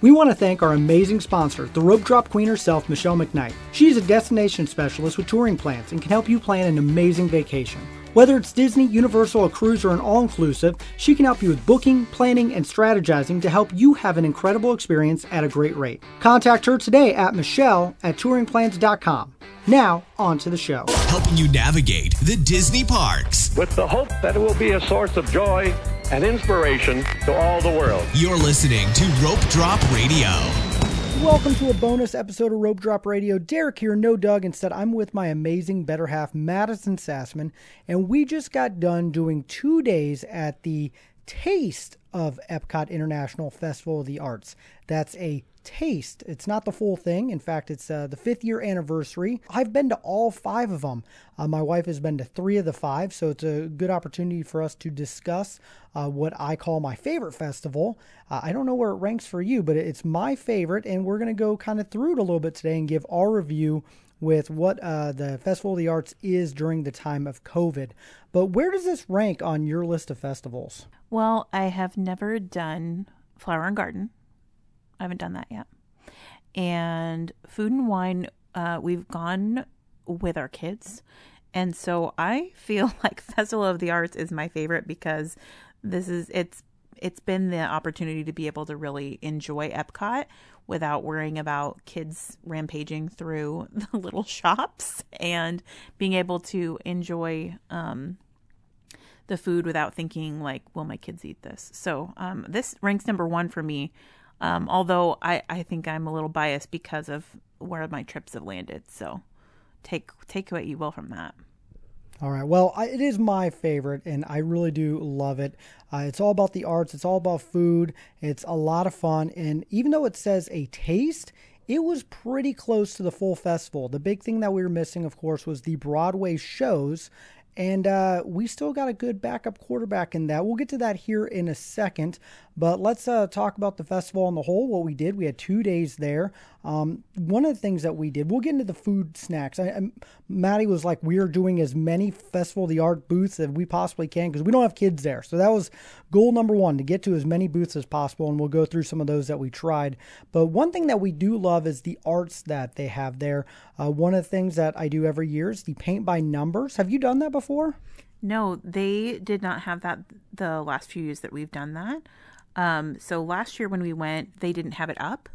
We want to thank our amazing sponsor, the rope drop queen herself, Michelle McKnight. She is a destination specialist with touring plans and can help you plan an amazing vacation. Whether it's Disney, Universal, a cruise, or an all inclusive, she can help you with booking, planning, and strategizing to help you have an incredible experience at a great rate. Contact her today at Michelle at touringplans.com. Now, on to the show. Helping you navigate the Disney parks. With the hope that it will be a source of joy and inspiration to all the world. You're listening to Rope Drop Radio. Welcome to a bonus episode of Rope Drop Radio. Derek here, no Doug. Instead, I'm with my amazing better half, Madison Sassman, and we just got done doing two days at the taste of Epcot International Festival of the Arts. That's a taste. It's not the full thing. In fact, it's uh, the fifth year anniversary. I've been to all five of them. Uh, my wife has been to three of the five, so it's a good opportunity for us to discuss uh, what I call my favorite festival. Uh, I don't know where it ranks for you, but it's my favorite, and we're going to go kind of through it a little bit today and give our review with what uh, the Festival of the Arts is during the time of COVID. But where does this rank on your list of festivals? Well, I have never done Flower and Garden. I haven't done that yet. And food and wine, uh, we've gone with our kids. And so I feel like Festival of the Arts is my favorite because this is it's it's been the opportunity to be able to really enjoy Epcot without worrying about kids rampaging through the little shops and being able to enjoy um, the food without thinking like, will my kids eat this? So um, this ranks number one for me um, although I, I think I'm a little biased because of where my trips have landed. So take take what you will from that. All right. Well, I, it is my favorite, and I really do love it. Uh, it's all about the arts. It's all about food. It's a lot of fun, and even though it says a taste, it was pretty close to the full festival. The big thing that we were missing, of course, was the Broadway shows, and uh, we still got a good backup quarterback in that. We'll get to that here in a second. But let's uh, talk about the festival on the whole. What we did, we had two days there. Um, one of the things that we did, we'll get into the food snacks. I, I, Maddie was like, we are doing as many Festival of the Art booths as we possibly can because we don't have kids there. So that was goal number one to get to as many booths as possible. And we'll go through some of those that we tried. But one thing that we do love is the arts that they have there. Uh, one of the things that I do every year is the paint by numbers. Have you done that before? No, they did not have that the last few years that we've done that. Um, so last year when we went, they didn't have it up,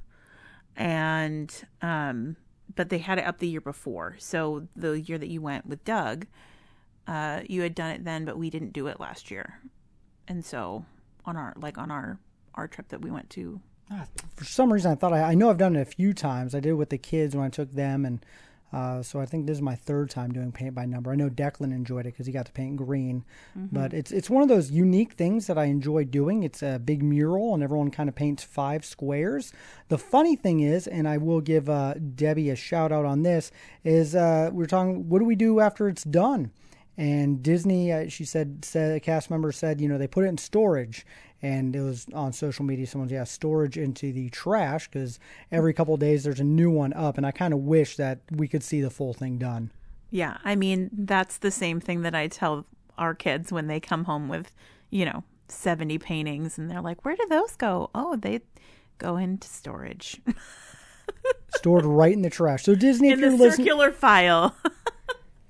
and um, but they had it up the year before. So the year that you went with Doug, uh, you had done it then, but we didn't do it last year, and so on our like on our our trip that we went to. Ah, for some reason, I thought I, I know I've done it a few times. I did it with the kids when I took them and uh, so I think this is my third time doing paint by number. I know Declan enjoyed it because he got to paint green, mm-hmm. but it's it's one of those unique things that I enjoy doing. It's a big mural, and everyone kind of paints five squares. The funny thing is, and I will give uh, Debbie a shout out on this, is uh, we're talking. What do we do after it's done? And Disney, uh, she said, said a cast member said, you know, they put it in storage, and it was on social media. Someone's yeah, storage into the trash because every couple days there's a new one up, and I kind of wish that we could see the full thing done. Yeah, I mean that's the same thing that I tell our kids when they come home with, you know, seventy paintings, and they're like, "Where do those go?" Oh, they go into storage. Stored right in the trash. So Disney, in if you're listening, circular file.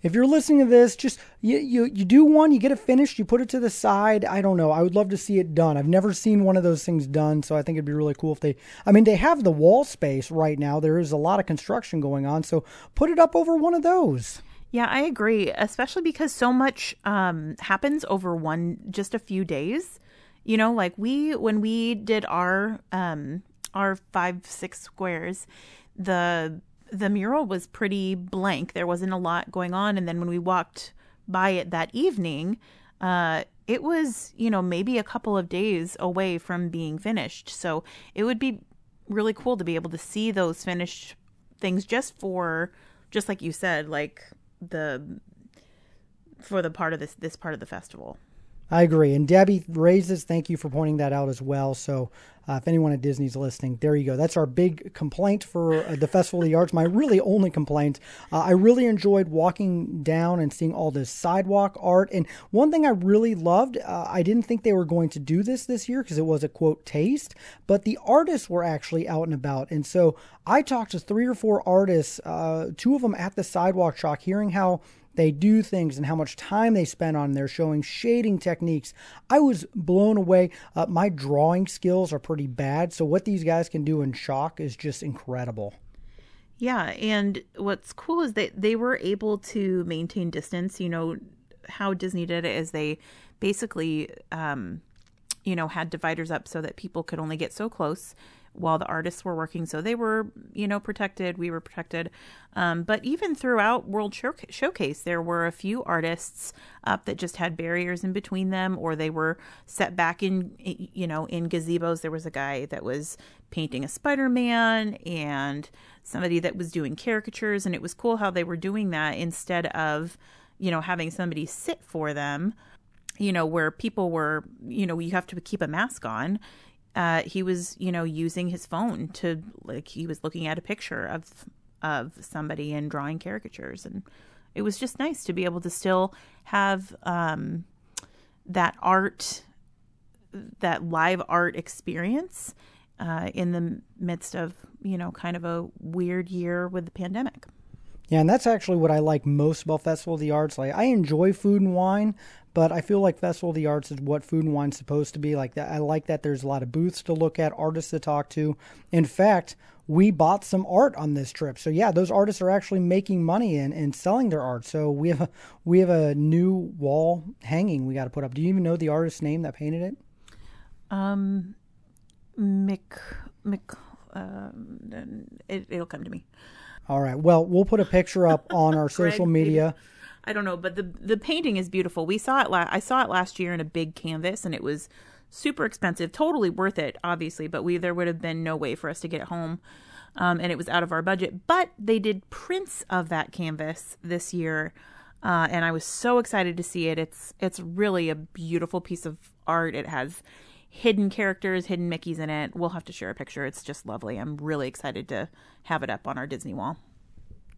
if you're listening to this, just you, you you do one, you get it finished, you put it to the side. I don't know. I would love to see it done. I've never seen one of those things done, so I think it'd be really cool if they. I mean, they have the wall space right now. There is a lot of construction going on, so put it up over one of those. Yeah, I agree, especially because so much um, happens over one just a few days. You know, like we when we did our um, our five six squares, the the mural was pretty blank. There wasn't a lot going on. And then when we walked by it that evening, uh, it was, you know, maybe a couple of days away from being finished. So it would be really cool to be able to see those finished things just for, just like you said, like the, for the part of this, this part of the festival. I agree. And Debbie raises, thank you for pointing that out as well. So uh, if anyone at Disney's listening, there you go. That's our big complaint for uh, the Festival of the Arts. My really only complaint. Uh, I really enjoyed walking down and seeing all this sidewalk art. And one thing I really loved, uh, I didn't think they were going to do this this year because it was a quote taste, but the artists were actually out and about. And so I talked to three or four artists, uh, two of them at the sidewalk chalk, hearing how they do things and how much time they spend on there showing shading techniques. I was blown away. Uh, my drawing skills are pretty bad, so what these guys can do in shock is just incredible. Yeah, and what's cool is that they were able to maintain distance. You know, how Disney did it is they basically, um, you know, had dividers up so that people could only get so close while the artists were working. So they were, you know, protected. We were protected. Um, but even throughout World Showcase, there were a few artists up that just had barriers in between them, or they were set back in, you know, in gazebos. There was a guy that was painting a Spider Man and somebody that was doing caricatures. And it was cool how they were doing that instead of, you know, having somebody sit for them you know, where people were, you know, you have to keep a mask on uh, he was, you know, using his phone to like he was looking at a picture of of somebody and drawing caricatures, and it was just nice to be able to still have um, that art, that live art experience uh, in the midst of you know kind of a weird year with the pandemic. Yeah, and that's actually what I like most about Festival of the Arts. Like, I enjoy food and wine, but I feel like Festival of the Arts is what food and wine's supposed to be. Like that, I like that there's a lot of booths to look at, artists to talk to. In fact, we bought some art on this trip. So yeah, those artists are actually making money and, and selling their art. So we have a, we have a new wall hanging we got to put up. Do you even know the artist's name that painted it? Um, Mick Mick. Uh, it, it'll come to me. All right. Well, we'll put a picture up on our social media. I don't know, but the the painting is beautiful. We saw it. La- I saw it last year in a big canvas, and it was super expensive. Totally worth it, obviously, but we there would have been no way for us to get it home, um, and it was out of our budget. But they did prints of that canvas this year, uh, and I was so excited to see it. It's it's really a beautiful piece of art. It has hidden characters, hidden Mickeys in it. We'll have to share a picture. It's just lovely. I'm really excited to have it up on our Disney wall.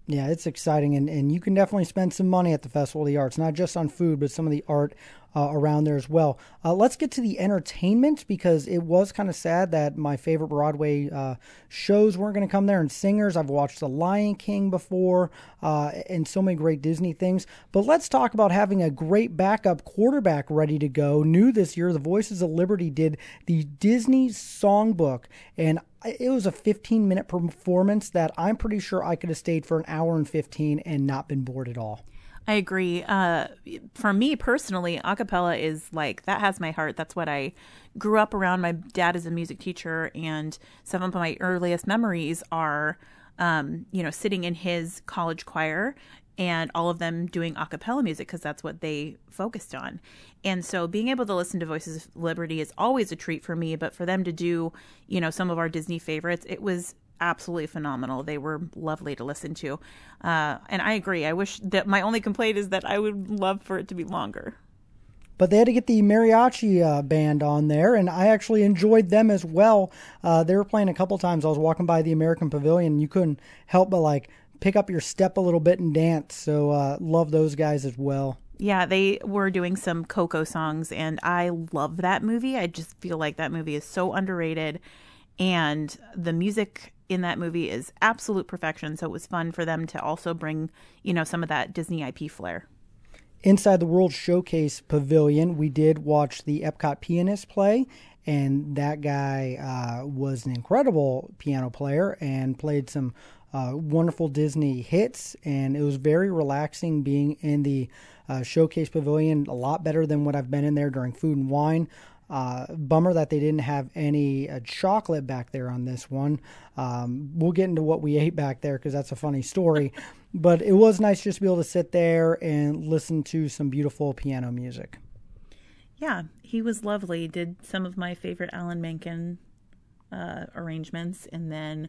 Yeah, it's exciting, and, and you can definitely spend some money at the Festival of the Arts, not just on food, but some of the art uh, around there as well. Uh, let's get to the entertainment because it was kind of sad that my favorite Broadway uh, shows weren't going to come there, and singers. I've watched The Lion King before, uh, and so many great Disney things. But let's talk about having a great backup quarterback ready to go. New this year, the Voices of Liberty did the Disney Songbook, and it was a 15 minute performance that I'm pretty sure I could have stayed for an hour and 15 and not been bored at all. I agree. Uh, for me personally, acapella is like that has my heart. That's what I grew up around. My dad is a music teacher, and some of my earliest memories are, um, you know, sitting in his college choir and all of them doing a cappella music because that's what they focused on. And so being able to listen to Voices of Liberty is always a treat for me, but for them to do, you know, some of our Disney favorites, it was absolutely phenomenal. They were lovely to listen to. Uh, and I agree. I wish that my only complaint is that I would love for it to be longer. But they had to get the mariachi uh, band on there, and I actually enjoyed them as well. Uh, they were playing a couple times. I was walking by the American Pavilion, and you couldn't help but like pick up your step a little bit and dance. So uh, love those guys as well. Yeah, they were doing some Coco songs, and I love that movie. I just feel like that movie is so underrated, and the music in that movie is absolute perfection. So it was fun for them to also bring, you know, some of that Disney IP flair. Inside the World Showcase Pavilion, we did watch the Epcot pianist play, and that guy uh, was an incredible piano player and played some uh, wonderful Disney hits. And it was very relaxing being in the uh, Showcase Pavilion, a lot better than what I've been in there during Food and Wine. Uh, bummer that they didn't have any uh, chocolate back there on this one. Um, we'll get into what we ate back there because that's a funny story. but it was nice just to be able to sit there and listen to some beautiful piano music. Yeah, he was lovely. Did some of my favorite Alan Menken uh, arrangements, and then,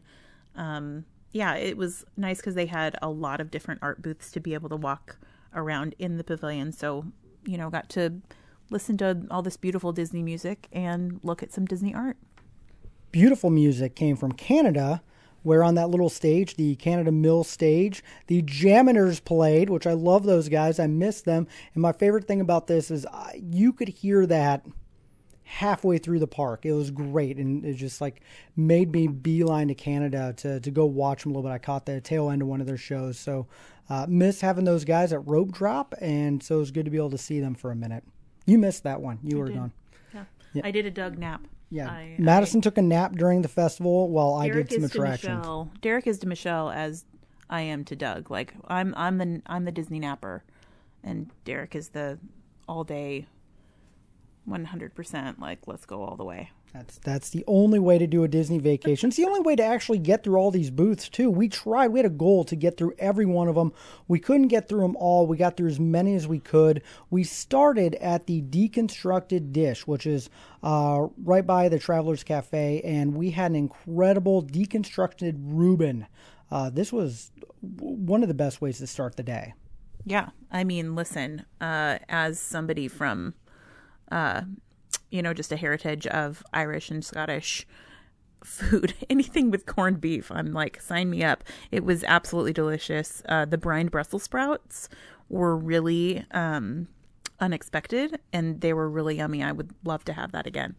um, yeah, it was nice because they had a lot of different art booths to be able to walk around in the pavilion. So, you know, got to listen to all this beautiful Disney music and look at some Disney art. Beautiful music came from Canada, where on that little stage, the Canada Mill stage, the JAMMitors played, which I love those guys. I miss them. And my favorite thing about this is uh, you could hear that halfway through the park. It was great, and it just like made me beeline to Canada to to go watch them a little bit. I caught the tail end of one of their shows, so uh, miss having those guys at Rope Drop, and so it was good to be able to see them for a minute. You missed that one. You were did. gone. Yeah. I did a Doug nap. Yeah, I- Madison took a nap during the festival while I did some attractions. Michelle. Derek is to Michelle as I am to Doug. Like I'm I'm the I'm the Disney napper, and Derek is the all day, one hundred percent. Like let's go all the way. That's that's the only way to do a Disney vacation. It's the only way to actually get through all these booths too. We tried. We had a goal to get through every one of them. We couldn't get through them all. We got through as many as we could. We started at the deconstructed dish, which is uh, right by the Travelers Cafe, and we had an incredible deconstructed Reuben. Uh, this was one of the best ways to start the day. Yeah, I mean, listen, uh, as somebody from, uh, you know, just a heritage of Irish and Scottish food, anything with corned beef, I'm like, sign me up. It was absolutely delicious. Uh, the brined Brussels sprouts were really um, unexpected, and they were really yummy. I would love to have that again.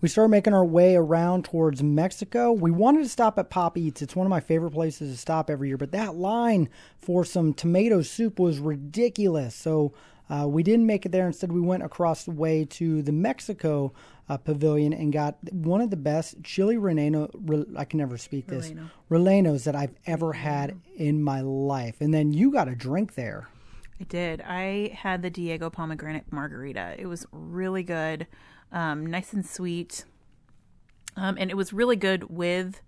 We started making our way around towards Mexico. We wanted to stop at Pop Eats. It's one of my favorite places to stop every year, but that line for some tomato soup was ridiculous. So uh, we didn't make it there. Instead, we went across the way to the Mexico uh, pavilion and got one of the best chili relleno. Re, I can never speak this. Rellenos that I've ever had in my life. And then you got a drink there. I did. I had the Diego pomegranate margarita. It was really good, um, nice and sweet, um, and it was really good with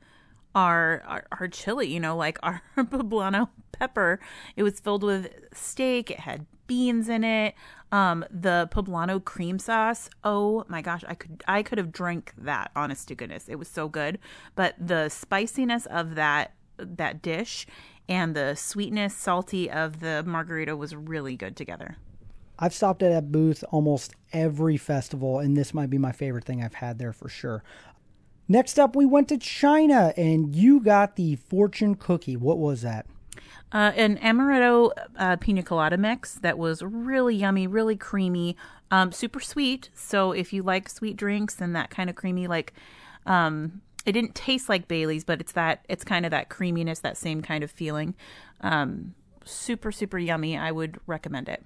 our, our our chili. You know, like our poblano pepper. It was filled with steak. It had beans in it. Um, the poblano cream sauce. Oh my gosh, I could I could have drank that. Honest to goodness, it was so good. But the spiciness of that that dish and the sweetness, salty of the margarita was really good together. I've stopped at that booth almost every festival, and this might be my favorite thing I've had there for sure. Next up, we went to China, and you got the fortune cookie. What was that? Uh, an amaretto uh, pina colada mix that was really yummy, really creamy, um, super sweet. So if you like sweet drinks and that kind of creamy, like um, it didn't taste like Bailey's, but it's that it's kind of that creaminess, that same kind of feeling. Um, super super yummy. I would recommend it.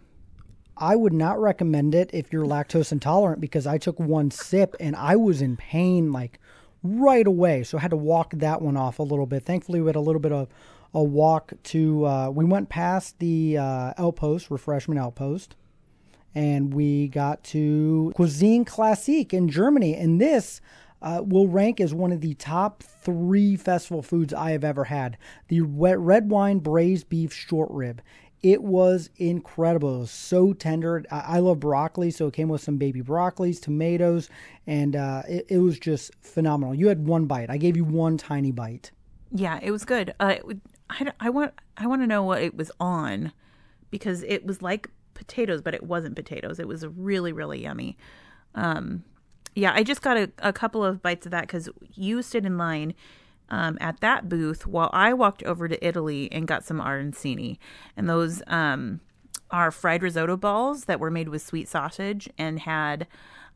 I would not recommend it if you're lactose intolerant because I took one sip and I was in pain like right away. So I had to walk that one off a little bit. Thankfully, we had a little bit of a walk to, uh, we went past the uh, outpost, refreshment outpost, and we got to Cuisine Classique in Germany. And this uh, will rank as one of the top three festival foods I have ever had. The wet red wine braised beef short rib. It was incredible. It was so tender. I, love broccoli, so it came with some baby broccolis, tomatoes, and uh, it, it was just phenomenal. You had one bite. I gave you one tiny bite. Yeah, it was good. Uh, I, I want I want to know what it was on because it was like potatoes, but it wasn't potatoes. It was really really yummy. Um, yeah, I just got a, a couple of bites of that because you stood in line um, at that booth while I walked over to Italy and got some arancini, and those um, are fried risotto balls that were made with sweet sausage and had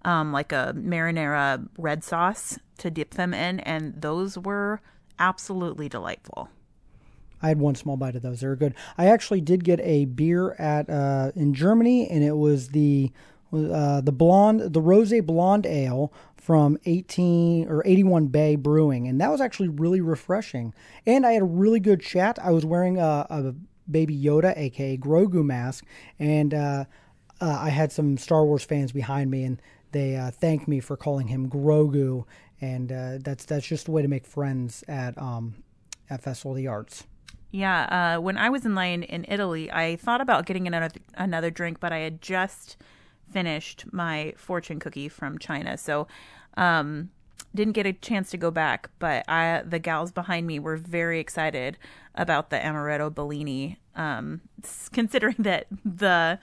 um, like a marinara red sauce to dip them in, and those were absolutely delightful. I had one small bite of those. They were good. I actually did get a beer at uh, in Germany, and it was the uh, the blonde, the rose blonde ale from 18 or 81 Bay Brewing, and that was actually really refreshing. And I had a really good chat. I was wearing a, a Baby Yoda, aka Grogu mask, and uh, uh, I had some Star Wars fans behind me, and they uh, thanked me for calling him Grogu. And uh, that's that's just a way to make friends at um, at Festival of the Arts. Yeah, uh, when I was in line in Italy, I thought about getting another another drink, but I had just finished my fortune cookie from China, so um, didn't get a chance to go back. But I, the gals behind me were very excited about the amaretto Bellini, um, considering that the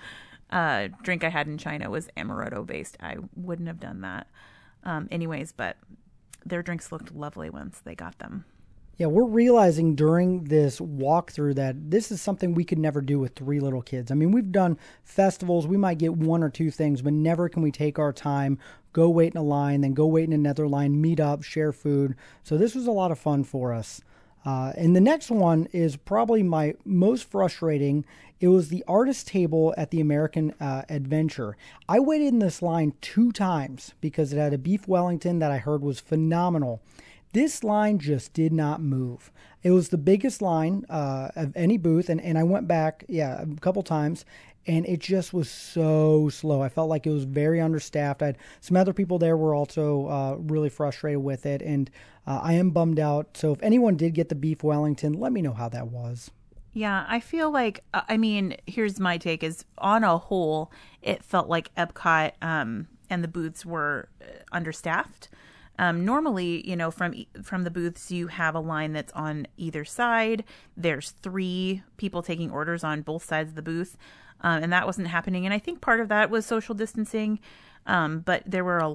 uh, drink I had in China was amaretto based. I wouldn't have done that, um, anyways. But their drinks looked lovely once they got them. Yeah, we're realizing during this walkthrough that this is something we could never do with three little kids. I mean, we've done festivals, we might get one or two things, but never can we take our time, go wait in a line, then go wait in another line, meet up, share food. So this was a lot of fun for us. Uh, and the next one is probably my most frustrating. It was the artist table at the American uh, Adventure. I waited in this line two times because it had a beef Wellington that I heard was phenomenal. This line just did not move. It was the biggest line uh, of any booth, and, and I went back, yeah, a couple times, and it just was so slow. I felt like it was very understaffed. I had some other people there were also uh, really frustrated with it, and uh, I am bummed out. So if anyone did get the beef Wellington, let me know how that was. Yeah, I feel like uh, I mean, here's my take: is on a whole, it felt like Epcot um, and the booths were uh, understaffed. Um, normally, you know, from from the booths, you have a line that's on either side. There's three people taking orders on both sides of the booth, um, and that wasn't happening. And I think part of that was social distancing. Um, but there were, a,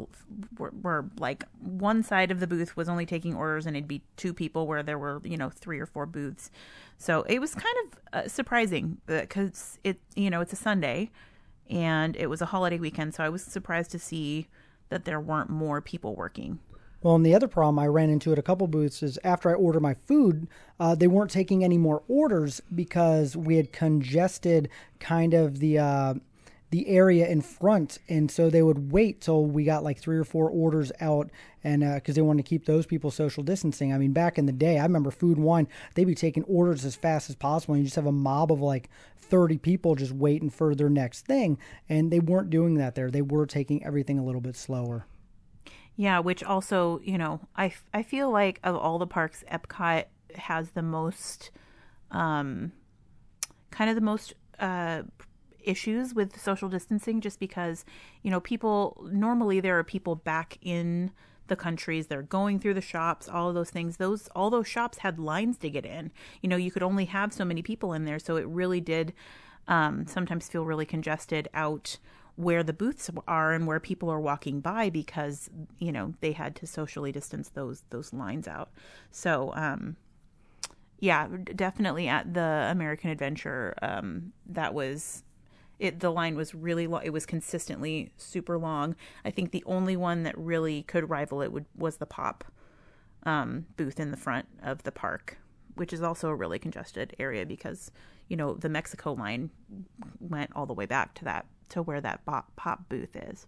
were, were like one side of the booth was only taking orders, and it'd be two people where there were you know three or four booths. So it was kind of uh, surprising because it you know it's a Sunday, and it was a holiday weekend. So I was surprised to see that there weren't more people working. Well, and the other problem I ran into at a couple booths is after I order my food, uh, they weren't taking any more orders because we had congested kind of the uh, the area in front, and so they would wait till we got like three or four orders out, and because uh, they wanted to keep those people social distancing. I mean, back in the day, I remember Food and Wine; they'd be taking orders as fast as possible, and you just have a mob of like 30 people just waiting for their next thing, and they weren't doing that there. They were taking everything a little bit slower. Yeah, which also, you know, I, I feel like of all the parks, Epcot has the most, um, kind of the most uh, issues with social distancing just because, you know, people, normally there are people back in the countries they're going through the shops all of those things. Those all those shops had lines to get in. You know you could only have so many people in there so it really did um, sometimes feel really congested out where the booths are and where people are walking by because you know they had to socially distance those those lines out. So um yeah definitely at the american adventure um that was it the line was really long it was consistently super long. I think the only one that really could rival it would was the pop um booth in the front of the park which is also a really congested area because you know the mexico line went all the way back to that to where that pop, booth is.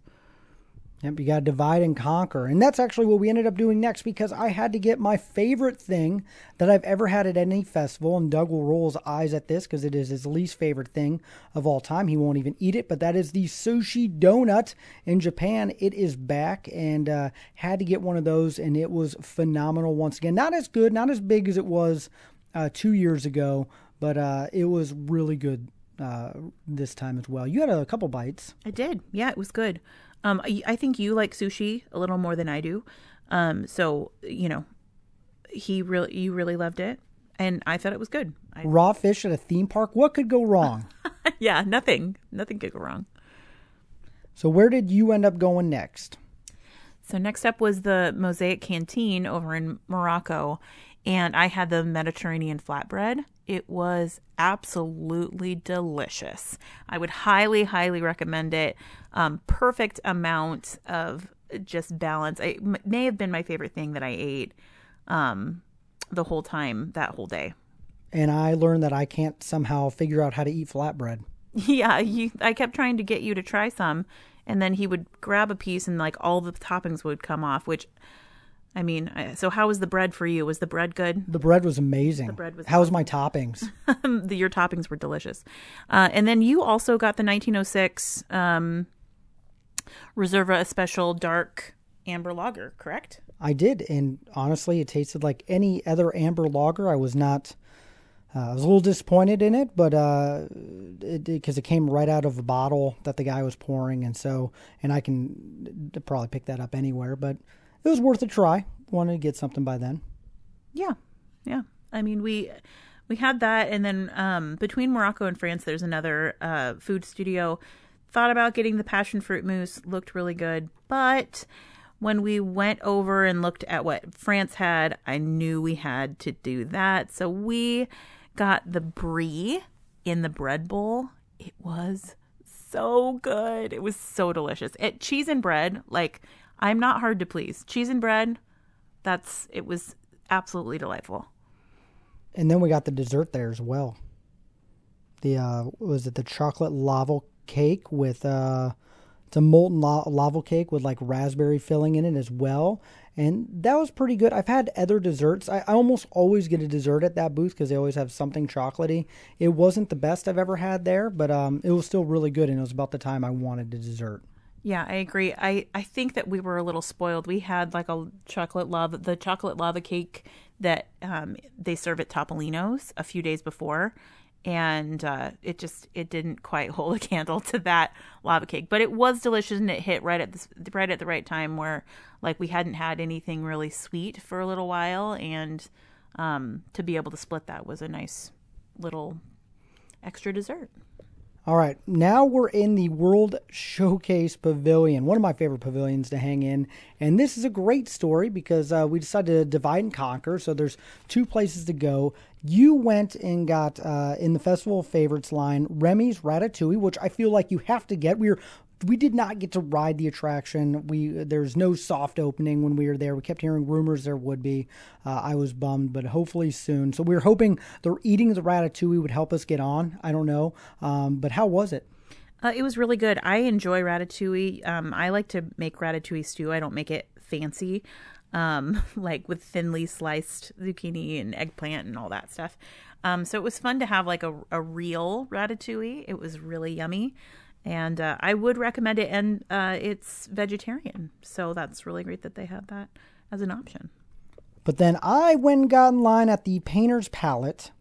Yep, you got to divide and conquer. And that's actually what we ended up doing next because I had to get my favorite thing that I've ever had at any festival. And Doug will roll his eyes at this because it is his least favorite thing of all time. He won't even eat it, but that is the sushi donut in Japan. It is back and uh, had to get one of those, and it was phenomenal once again. Not as good, not as big as it was uh, two years ago, but uh, it was really good uh, this time as well. You had a couple bites. I did. Yeah, it was good. Um, I, I think you like sushi a little more than I do. Um, so you know, he really, you really loved it, and I thought it was good. I, Raw fish at a theme park. What could go wrong? yeah, nothing. Nothing could go wrong. So where did you end up going next? So next up was the Mosaic Canteen over in Morocco, and I had the Mediterranean flatbread. It was absolutely delicious. I would highly, highly recommend it. Um, perfect amount of just balance. It may have been my favorite thing that I ate um, the whole time that whole day. And I learned that I can't somehow figure out how to eat flatbread. Yeah, you, I kept trying to get you to try some, and then he would grab a piece and like all the toppings would come off, which I mean, so how was the bread for you? Was the bread good? The bread was amazing. The bread was. How was my toppings? the, your toppings were delicious. Uh, and then you also got the 1906 um, Reserva a special dark amber lager, correct? I did, and honestly, it tasted like any other amber lager. I was not. Uh, I was a little disappointed in it, but because uh, it, it, came right out of a bottle that the guy was pouring, and so and I can probably pick that up anywhere, but it was worth a try. Wanted to get something by then. Yeah, yeah. I mean, we we had that, and then um, between Morocco and France, there's another uh, food studio thought about getting the passion fruit mousse, looked really good, but when we went over and looked at what France had, I knew we had to do that. So we got the brie in the bread bowl. It was so good. It was so delicious. It cheese and bread, like I'm not hard to please. Cheese and bread, that's it was absolutely delightful. And then we got the dessert there as well. The uh was it the chocolate lava cake with uh it's a molten la- lava cake with like raspberry filling in it as well. And that was pretty good. I've had other desserts. I, I almost always get a dessert at that booth because they always have something chocolatey. It wasn't the best I've ever had there, but um, it was still really good. And it was about the time I wanted the dessert. Yeah, I agree. I, I think that we were a little spoiled. We had like a chocolate lava, the chocolate lava cake that um, they serve at Topolino's a few days before, and uh, it just it didn't quite hold a candle to that lava cake but it was delicious and it hit right at the right at the right time where like we hadn't had anything really sweet for a little while and um, to be able to split that was a nice little extra dessert all right, now we're in the World Showcase Pavilion, one of my favorite pavilions to hang in. And this is a great story because uh, we decided to divide and conquer. So there's two places to go. You went and got uh, in the Festival Favorites line Remy's Ratatouille, which I feel like you have to get. We were we did not get to ride the attraction. We there's no soft opening when we were there. We kept hearing rumors there would be. Uh, I was bummed, but hopefully soon. So we were hoping the eating the ratatouille would help us get on. I don't know, um, but how was it? Uh, it was really good. I enjoy ratatouille. Um, I like to make ratatouille stew. I don't make it fancy, um, like with thinly sliced zucchini and eggplant and all that stuff. Um, so it was fun to have like a, a real ratatouille. It was really yummy and uh, I would recommend it. And uh, it's vegetarian, so that's really great that they have that as an option. But then I went and got in line at the Painter's Palette,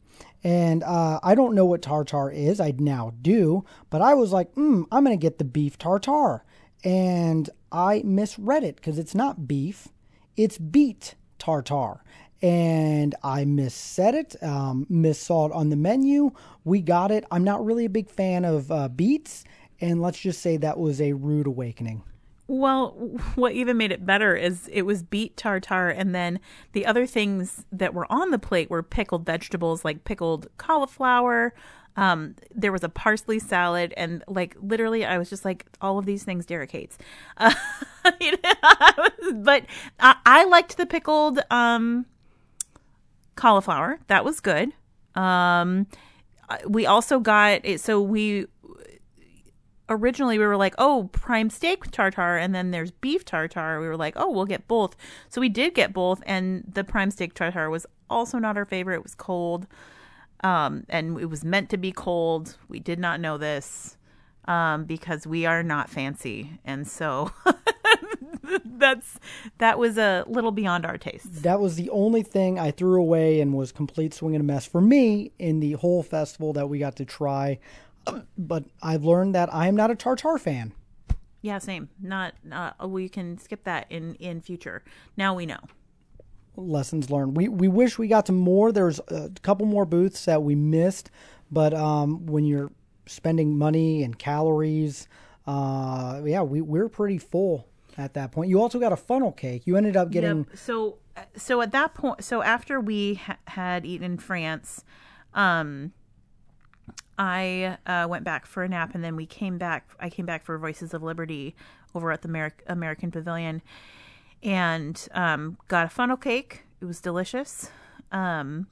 and uh, I don't know what tartar is. I now do, but I was like, mm, I'm gonna get the beef tartar, and I misread it because it's not beef, it's beet tartar. And I missaid it, um, missaw it on the menu. We got it. I'm not really a big fan of uh, beets, and let's just say that was a rude awakening. Well, what even made it better is it was beet tartar, and then the other things that were on the plate were pickled vegetables like pickled cauliflower. Um, there was a parsley salad, and like literally, I was just like, all of these things Derek hates. Uh, but I, I, liked the pickled um, cauliflower; that was good. Um, we also got it, so we originally we were like, oh, prime steak tartar, and then there's beef tartar. We were like, oh, we'll get both. So we did get both, and the prime steak tartar was also not our favorite. It was cold, um, and it was meant to be cold. We did not know this um, because we are not fancy, and so. that's that was a little beyond our taste. That was the only thing I threw away and was complete swing and a mess for me in the whole festival that we got to try but I've learned that I'm not a tartar fan. Yeah, same. Not. Uh, we can skip that in in future. Now we know. Lessons learned. We we wish we got to more. There's a couple more booths that we missed, but um, when you're spending money and calories, uh, yeah, we we're pretty full at that point. You also got a funnel cake. You ended up getting yep. so so at that point. So after we ha- had eaten in France, um, I uh, went back for a nap, and then we came back. I came back for Voices of Liberty over at the Amer- American Pavilion, and um, got a funnel cake. It was delicious. Um,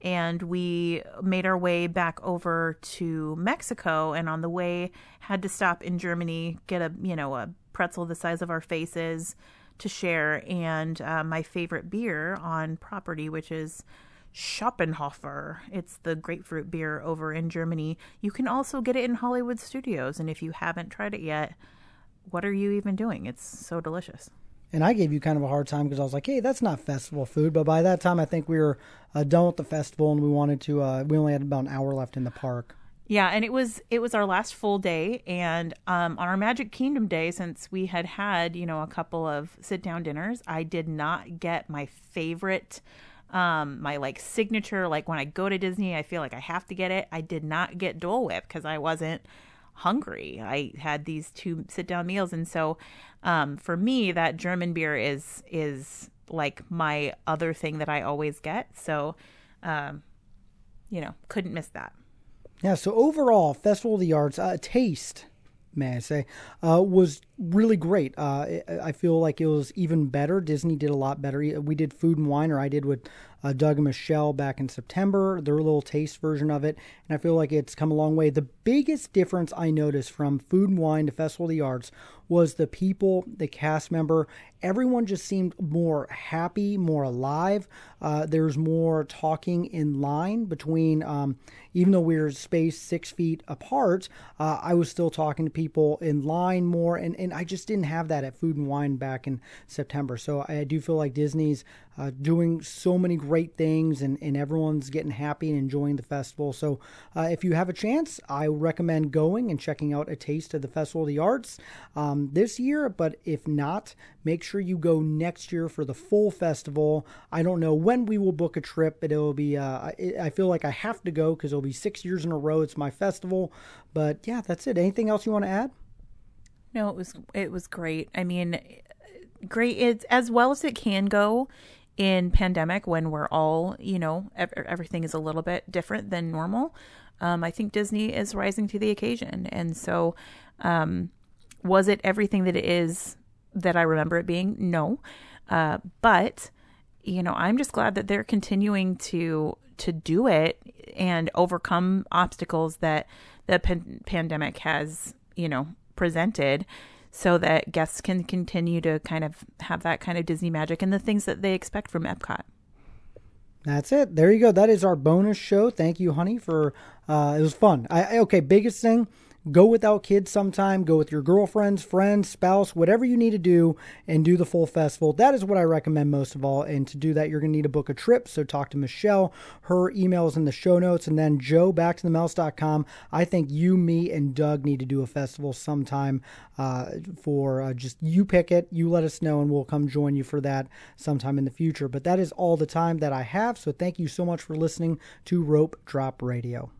and we made our way back over to Mexico, and on the way had to stop in Germany, get a you know a pretzel the size of our faces to share, and uh, my favorite beer on property, which is Schöfferhofer. It's the grapefruit beer over in Germany. You can also get it in Hollywood Studios. And if you haven't tried it yet, what are you even doing? It's so delicious. And I gave you kind of a hard time because I was like, hey, that's not festival food. But by that time, I think we were uh, done with the festival and we wanted to, uh, we only had about an hour left in the park. Yeah, and it was it was our last full day, and um, on our Magic Kingdom day, since we had had you know a couple of sit down dinners, I did not get my favorite um, my like signature, like when I go to Disney, I feel like I have to get it. I did not get Dole Whip because I wasn't hungry. I had these two sit down meals, and so um, for me, that German beer is is like my other thing that I always get. So, um, you know, couldn't miss that. Yeah. So overall, Festival of the Arts uh, taste may I say, uh, was really great. Uh, I feel like it was even better. Disney did a lot better. We did Food and Wine, or I did with uh, Doug and Michelle back in September, their little taste version of it, and I feel like it's come a long way. The biggest difference I noticed from Food and Wine to Festival of the Arts was the people, the cast member, everyone just seemed more happy, more alive. Uh, there's more talking in line between, um, even though we are spaced six feet apart, uh, I was still talking to people in line more, and, and I just didn't have that at Food and Wine back in September. So I do feel like Disney's uh, doing so many great things, and, and everyone's getting happy and enjoying the festival. So uh, if you have a chance, I recommend going and checking out a taste of the Festival of the Arts um, this year. But if not, make sure you go next year for the full festival. I don't know when we will book a trip, but it will be. Uh, I, I feel like I have to go because it'll be six years in a row. It's my festival. But yeah, that's it. Anything else you want to add? No, it was it was great. I mean, great. It's as well as it can go in pandemic when we're all, you know, everything is a little bit different than normal. Um, I think Disney is rising to the occasion, and so um, was it everything that it is that I remember it being? No, uh, but you know, I'm just glad that they're continuing to to do it and overcome obstacles that the pan- pandemic has, you know, presented so that guests can continue to kind of have that kind of Disney magic and the things that they expect from Epcot. That's it. There you go. That is our bonus show. Thank you, honey, for uh, it was fun. I okay. Biggest thing Go without kids sometime. Go with your girlfriends, friends, spouse, whatever you need to do, and do the full festival. That is what I recommend most of all. And to do that, you're going to need to book a trip. So talk to Michelle. Her email is in the show notes. And then Joe, back to the mouse.com. I think you, me, and Doug need to do a festival sometime uh, for uh, just you pick it. You let us know, and we'll come join you for that sometime in the future. But that is all the time that I have. So thank you so much for listening to Rope Drop Radio.